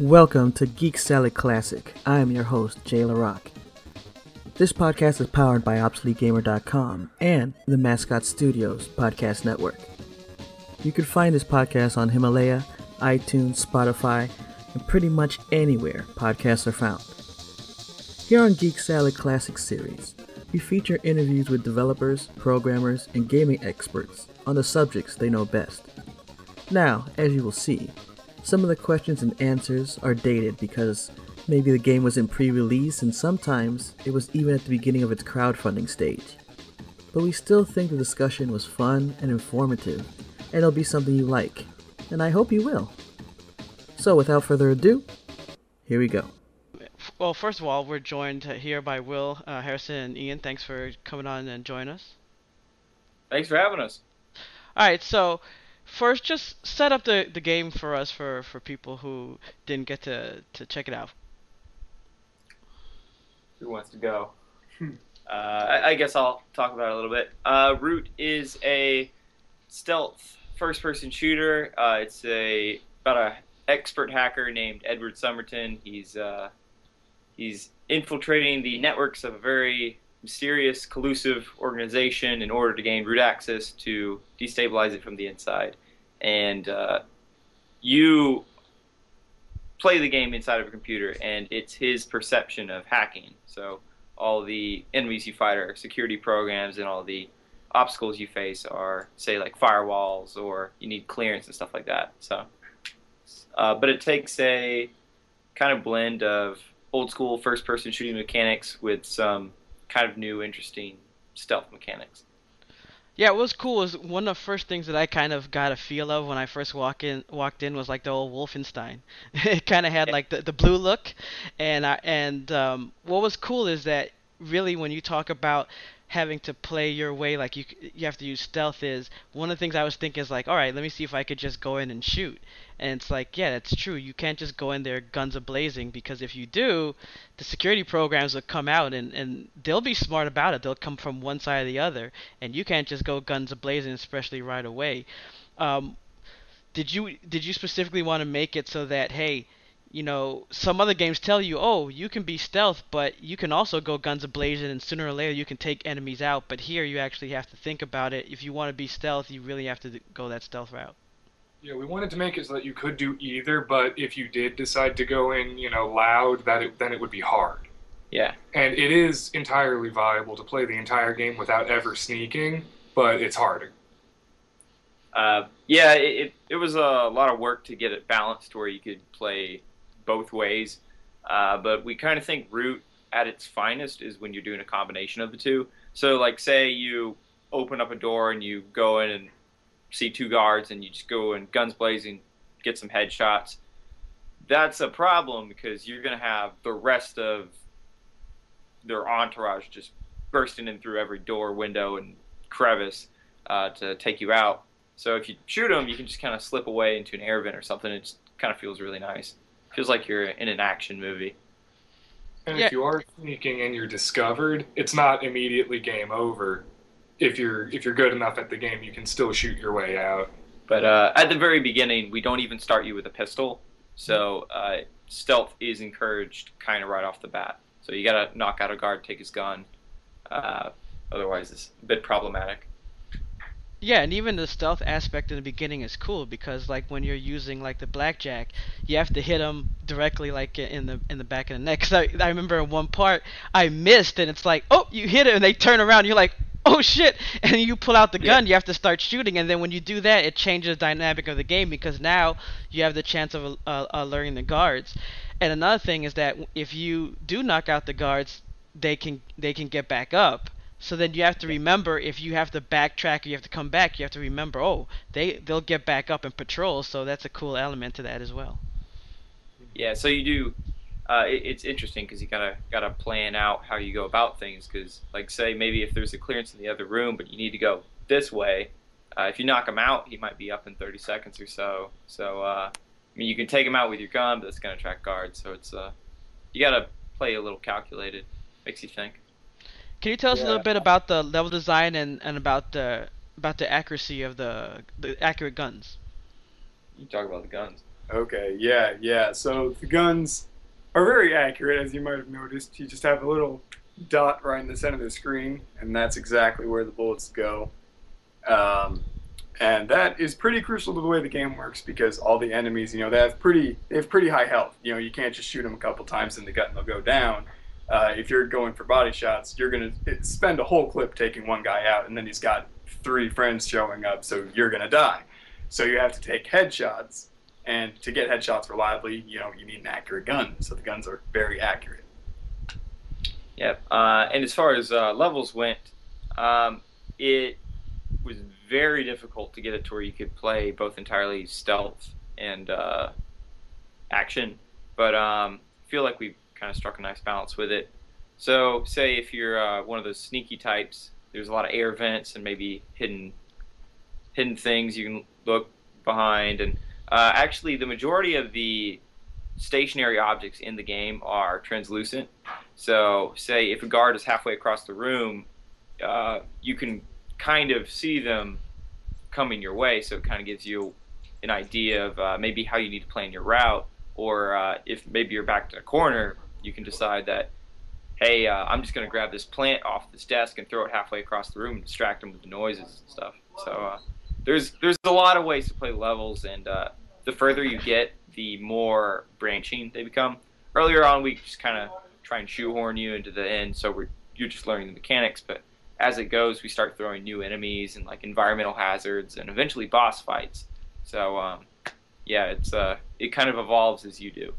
Welcome to Geek Salad Classic. I am your host, Jay LaRock. This podcast is powered by ObsoleteGamer.com and the Mascot Studios Podcast Network. You can find this podcast on Himalaya, iTunes, Spotify, and pretty much anywhere podcasts are found. Here on Geek Salad Classic series, we feature interviews with developers, programmers, and gaming experts on the subjects they know best. Now, as you will see, some of the questions and answers are dated because maybe the game was in pre release and sometimes it was even at the beginning of its crowdfunding stage. But we still think the discussion was fun and informative, and it'll be something you like, and I hope you will. So, without further ado, here we go. Well, first of all, we're joined here by Will uh, Harrison and Ian. Thanks for coming on and joining us. Thanks for having us. All right, so first, just set up the, the game for us for, for people who didn't get to, to check it out. Who wants to go? uh, I, I, guess I'll talk about it a little bit. Uh, Root is a stealth first-person shooter. Uh, it's a about a expert hacker named Edward Summerton. He's uh, he's infiltrating the networks of a very mysterious, collusive organization in order to gain root access to destabilize it from the inside. And uh, you play the game inside of a computer, and it's his perception of hacking. So all the enemies you fight are security programs, and all the obstacles you face are, say, like firewalls, or you need clearance and stuff like that. So, uh, but it takes a kind of blend of old school first person shooting mechanics with some kind of new, interesting stealth mechanics. Yeah, what was cool was one of the first things that I kind of got a feel of when I first walk in walked in was like the old Wolfenstein. it kind of had like the, the blue look, and I, and um, what was cool is that really when you talk about having to play your way like you you have to use stealth is one of the things I was thinking is like all right let me see if I could just go in and shoot. And it's like yeah that's true. You can't just go in there guns a blazing because if you do the security programs will come out and and they'll be smart about it. They'll come from one side or the other. And you can't just go guns a blazing especially right away. Um, did you did you specifically want to make it so that hey you know, some other games tell you, oh, you can be stealth, but you can also go guns a blazing, and sooner or later you can take enemies out. But here you actually have to think about it. If you want to be stealth, you really have to go that stealth route. Yeah, we wanted to make it so that you could do either, but if you did decide to go in, you know, loud, that it, then it would be hard. Yeah. And it is entirely viable to play the entire game without ever sneaking, but it's harder. Uh, yeah, it, it was a lot of work to get it balanced where you could play both ways. Uh, but we kind of think root at its finest is when you're doing a combination of the two. So, like, say you open up a door and you go in and see two guards and you just go and guns blazing, get some headshots. That's a problem because you're going to have the rest of their entourage just bursting in through every door, window, and crevice uh, to take you out. So if you shoot them, you can just kind of slip away into an air vent or something. It kind of feels really nice. Feels like you're in an action movie. And yeah. if you are sneaking and you're discovered, it's not immediately game over. If you're if you're good enough at the game, you can still shoot your way out. But uh, at the very beginning, we don't even start you with a pistol, so uh, stealth is encouraged kind of right off the bat. So you gotta knock out a guard, take his gun. Uh, otherwise, it's a bit problematic. Yeah, and even the stealth aspect in the beginning is cool because like when you're using like the blackjack, you have to hit them directly like in the in the back of the neck. Cause I, I remember in one part I missed and it's like oh you hit it and they turn around and you're like oh shit and you pull out the gun yeah. you have to start shooting and then when you do that it changes the dynamic of the game because now you have the chance of uh, uh, learning the guards. And another thing is that if you do knock out the guards, they can they can get back up so then you have to remember if you have to backtrack or you have to come back, you have to remember, oh, they they'll get back up and patrol. So that's a cool element to that as well. Yeah, so you do. Uh, it, it's interesting because you gotta gotta plan out how you go about things. Because like say maybe if there's a clearance in the other room, but you need to go this way. Uh, if you knock him out, he might be up in 30 seconds or so. So uh, I mean, you can take him out with your gun, but it's gonna attract guards. So it's uh, you gotta play a little calculated. Makes you think. Can you tell us yeah. a little bit about the level design and, and about the about the accuracy of the the accurate guns? You talk about the guns. Okay, yeah, yeah. So the guns are very accurate, as you might have noticed. You just have a little dot right in the center of the screen, and that's exactly where the bullets go. Um, and that is pretty crucial to the way the game works because all the enemies, you know, they have pretty they have pretty high health. You know, you can't just shoot them a couple times in the gut and they'll go down. Uh, if you're going for body shots, you're gonna spend a whole clip taking one guy out, and then he's got three friends showing up, so you're gonna die. So you have to take headshots, and to get headshots reliably, you know, you need an accurate gun. So the guns are very accurate. Yep. Uh, and as far as uh, levels went, um, it was very difficult to get it to where you could play both entirely stealth and uh, action. But um, feel like we've kind of struck a nice balance with it. So, say if you're uh, one of those sneaky types, there's a lot of air vents and maybe hidden hidden things you can look behind. And uh, actually, the majority of the stationary objects in the game are translucent. So, say if a guard is halfway across the room, uh, you can kind of see them coming your way. So it kind of gives you an idea of uh, maybe how you need to plan your route, or uh, if maybe you're back to a corner, you can decide that, hey, uh, I'm just going to grab this plant off this desk and throw it halfway across the room and distract them with the noises and stuff. So uh, there's there's a lot of ways to play levels, and uh, the further you get, the more branching they become. Earlier on, we just kind of try and shoehorn you into the end, so we're you're just learning the mechanics, but as it goes, we start throwing new enemies and like environmental hazards and eventually boss fights. So um, yeah, it's uh, it kind of evolves as you do.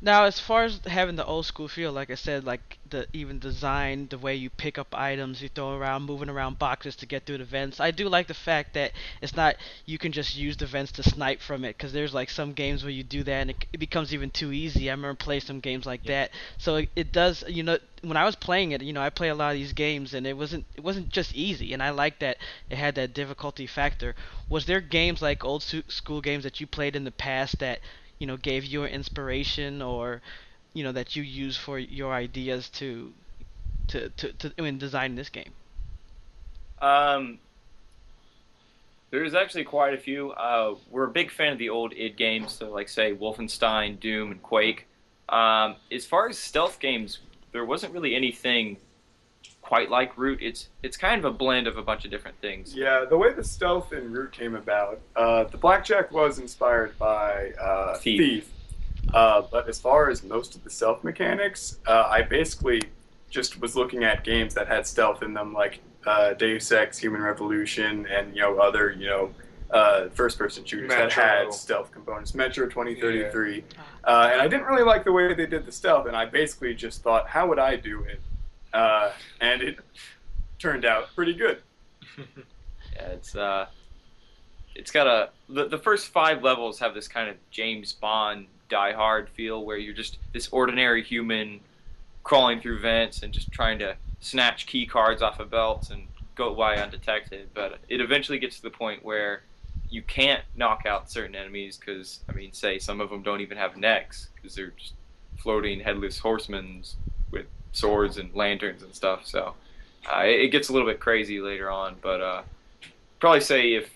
Now, as far as having the old school feel, like I said, like the even design, the way you pick up items, you throw around, moving around boxes to get through the vents. I do like the fact that it's not you can just use the vents to snipe from it, because there's like some games where you do that and it, it, becomes even too easy. I remember playing some games like yeah. that. So it, it does, you know, when I was playing it, you know, I play a lot of these games and it wasn't it wasn't just easy, and I like that it had that difficulty factor. Was there games like old school games that you played in the past that you know gave you inspiration or you know that you use for your ideas to to to, to I mean design this game? Um, there's actually quite a few. Uh, we're a big fan of the old id games, so like say Wolfenstein, Doom, and Quake. Um, as far as stealth games, there wasn't really anything quite like Root. It's it's kind of a blend of a bunch of different things. Yeah, the way the stealth in Root came about, uh, the blackjack was inspired by uh, Thief. Thief. Uh, but as far as most of the stealth mechanics, uh, I basically just was looking at games that had stealth in them, like uh, Deus Ex, Human Revolution, and you know other you know uh, first-person shooters Metro. that had stealth components. Metro 2033, yeah. uh, and I didn't really like the way they did the stealth, and I basically just thought, how would I do it? Uh, and it turned out pretty good. yeah, it's uh, it's got a the, the first five levels have this kind of James Bond Die Hard feel where you're just this ordinary human crawling through vents and just trying to snatch key cards off of belts and go by undetected. But it eventually gets to the point where you can't knock out certain enemies because I mean, say some of them don't even have necks because they're just floating headless horsemen with swords and lanterns and stuff. So uh, it, it, gets a little bit crazy later on, but uh, probably say if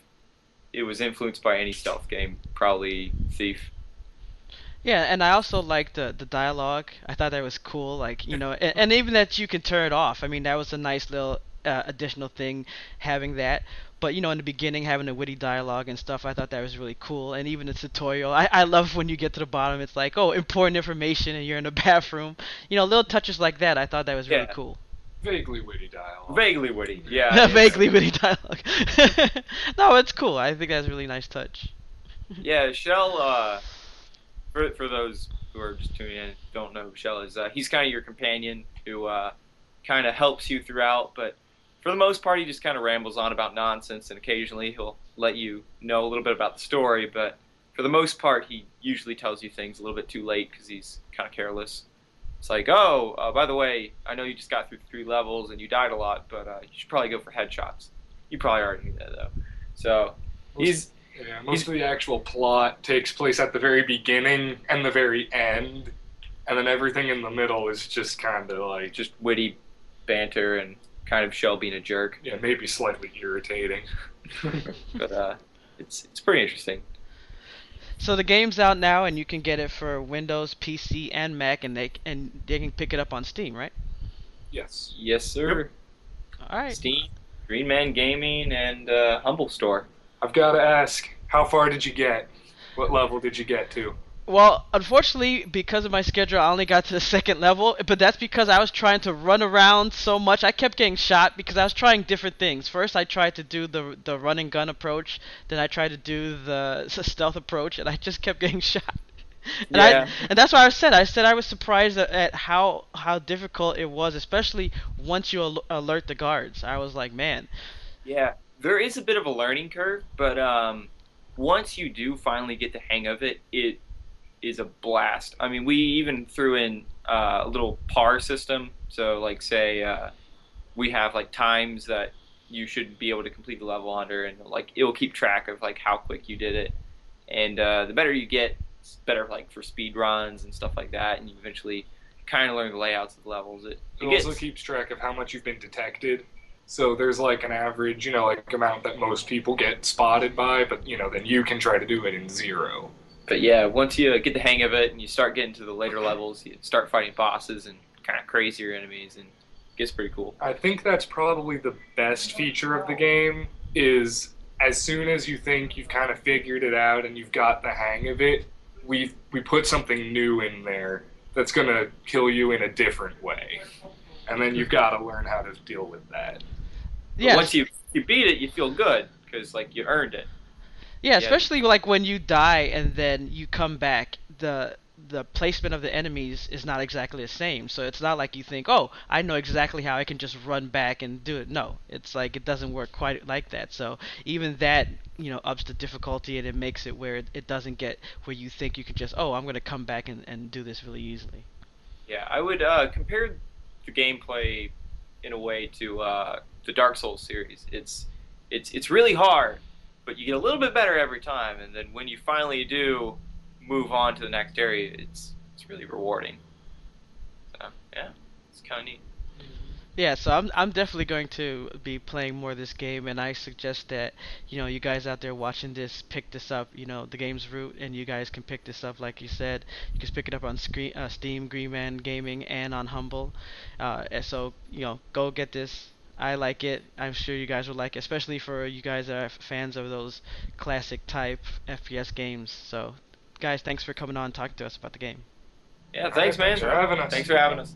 it was influenced by any stealth game, probably Thief. Yeah, and I also liked the the dialogue. I thought that was cool. Like you know, and, and even that you can turn it off. I mean, that was a nice little uh, additional thing having that. But you know, in the beginning, having a witty dialogue and stuff, I thought that was really cool. And even the tutorial, I, I love when you get to the bottom, it's like, oh, important information, and you're in the bathroom. You know, little touches like that. I thought that was really cool. Vaguely witty dialogue. Vaguely witty, yeah. Vaguely witty dialogue. no, it's cool. I think that's a really nice touch. yeah, Shell. Uh, for for those who are just tuning in, don't know who Shell is. Uh, he's kind of your companion who uh, kind of helps you throughout, but for the most part, he just kind of rambles on about nonsense, and occasionally he'll let you know a little bit about the story. But for the most part, he usually tells you things a little bit too late because he's kind of careless. It's like, oh, uh, by the way, I know you just got through three levels and you died a lot, but uh, you should probably go for headshots. You probably already knew that though. So he's yeah, most of the actual plot takes place at the very beginning and the very end, and then everything in the middle is just kind of like just witty banter and kind of Shell being a jerk. Yeah, maybe slightly irritating. but uh, it's it's pretty interesting. So the game's out now, and you can get it for Windows, PC, and Mac, and they and they can pick it up on Steam, right? Yes. Yes, sir. Yep. All right. Steam, Green Man Gaming, and uh, Humble Store. I've got to ask, how far did you get? What level did you get to? Well, unfortunately, because of my schedule, I only got to the second level, but that's because I was trying to run around so much. I kept getting shot because I was trying different things. First, I tried to do the the run and gun approach, then I tried to do the stealth approach, and I just kept getting shot. And Yeah. I and that's why I said I said I was surprised at, at how how difficult it was, especially once you al- alert the guards. I was like, man, Yeah, there is a bit of a learning curve, but um, once you do finally get the hang of it, it is a blast. I mean, we even threw in uh, a little par system. So, like, say uh, we have like times that you should be able to complete the level under, and like it will keep track of like how quick you did it. And uh, the better you get, it's better like for speed runs and stuff like that. And you eventually kind of learn the layouts of the levels. It, It it gets, also keeps track of how much you've been detected. So there's like an average, you know, like amount that most people get spotted by, but you know, then you can try to do it in zero. But yeah, once you get the hang of it and you start getting to the later levels, you start fighting bosses and kind of crazier enemies, and it gets pretty cool. I think that's probably the best feature of the game is as soon as you think you've kind of figured it out and you've got the hang of it, we we put something new in there that's going to kill you in a different way. And then you've got to learn how to deal with that. Yeah, once you you beat it, you feel good because like you earned it. Yeah, Yeah. especially like when you die and then you come back, the the placement of the enemies is not exactly the same. So it's not like you think, "Oh, I know exactly how I can just run back and do it." No, it's like it doesn't work quite like that. So even that, you know, ups the difficulty and it makes it where it, it doesn't get where you think you can just, "Oh, I'm going to come back and, and do this really easily." Yeah, I would uh, compare the gameplay in a way to uh, the Dark Souls series. It's it's it's really hard, but you get a little bit better every time, and then when you finally do move on to the next area, it's it's really rewarding. So yeah, it's kind of neat. Yeah, so I'm I'm definitely going to be playing more of this game, and I suggest that you know you guys out there watching this pick this up. You know the game's root, and you guys can pick this up. Like you said, you can pick it up on screen, uh, Steam, Green Man Gaming, and on Humble. Uh, and so you know go get this. I like it. I'm sure you guys will like it, especially for you guys that are fans of those classic type FPS games. So, guys, thanks for coming on and talking to us about the game. Yeah, thanks, man. Thanks for having us. Thanks for having us.